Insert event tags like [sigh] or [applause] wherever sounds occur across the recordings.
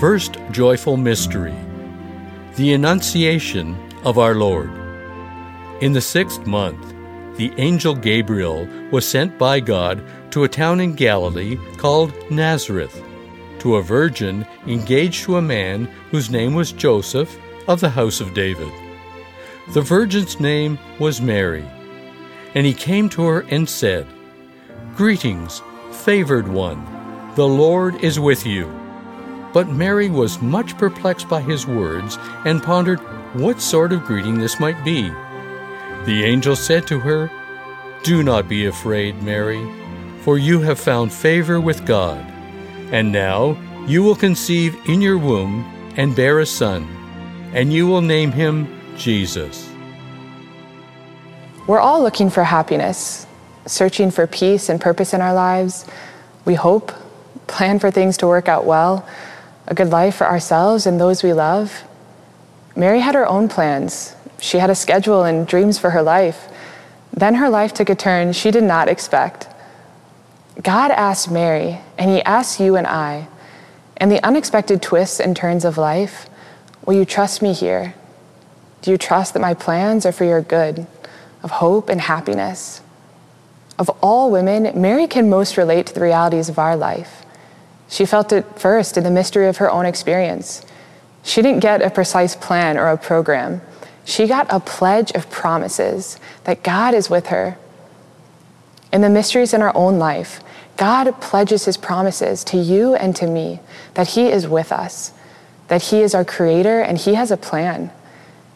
First joyful mystery the Annunciation of our Lord. In the sixth month, the angel Gabriel was sent by God to a town in Galilee called Nazareth, to a virgin engaged to a man whose name was Joseph of the house of David. The virgin's name was Mary. And he came to her and said, Greetings, favored one, the Lord is with you. But Mary was much perplexed by his words and pondered what sort of greeting this might be. The angel said to her, Do not be afraid, Mary, for you have found favor with God. And now you will conceive in your womb and bear a son, and you will name him Jesus. We're all looking for happiness, searching for peace and purpose in our lives. We hope, plan for things to work out well, a good life for ourselves and those we love. Mary had her own plans. She had a schedule and dreams for her life. Then her life took a turn she did not expect. God asked Mary, and He asks you and I, and the unexpected twists and turns of life, will you trust me here? Do you trust that my plans are for your good, of hope and happiness? Of all women, Mary can most relate to the realities of our life. She felt it first in the mystery of her own experience. She didn't get a precise plan or a program. She got a pledge of promises that God is with her. In the mysteries in our own life, God pledges his promises to you and to me that he is with us, that he is our creator and he has a plan.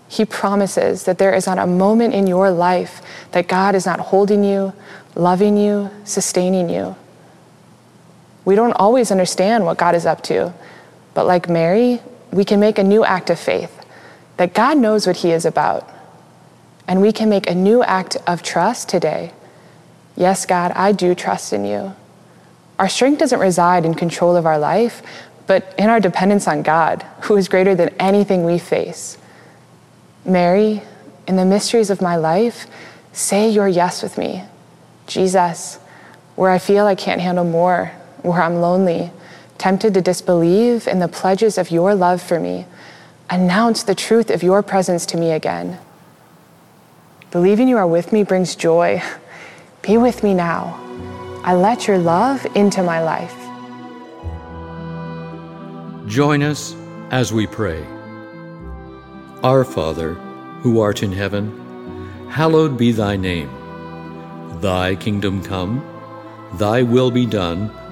He promises that there is not a moment in your life that God is not holding you, loving you, sustaining you. We don't always understand what God is up to, but like Mary, we can make a new act of faith that God knows what He is about. And we can make a new act of trust today. Yes, God, I do trust in you. Our strength doesn't reside in control of our life, but in our dependence on God, who is greater than anything we face. Mary, in the mysteries of my life, say your yes with me. Jesus, where I feel I can't handle more, where I'm lonely, tempted to disbelieve in the pledges of your love for me, announce the truth of your presence to me again. Believing you are with me brings joy. [laughs] Be with me now. I let your love into my life. Join us as we pray. Our Father, who art in heaven, hallowed be thy name. Thy kingdom come, thy will be done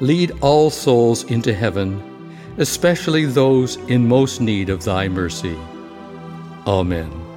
lead all souls into heaven, especially those in most need of thy mercy. Amen.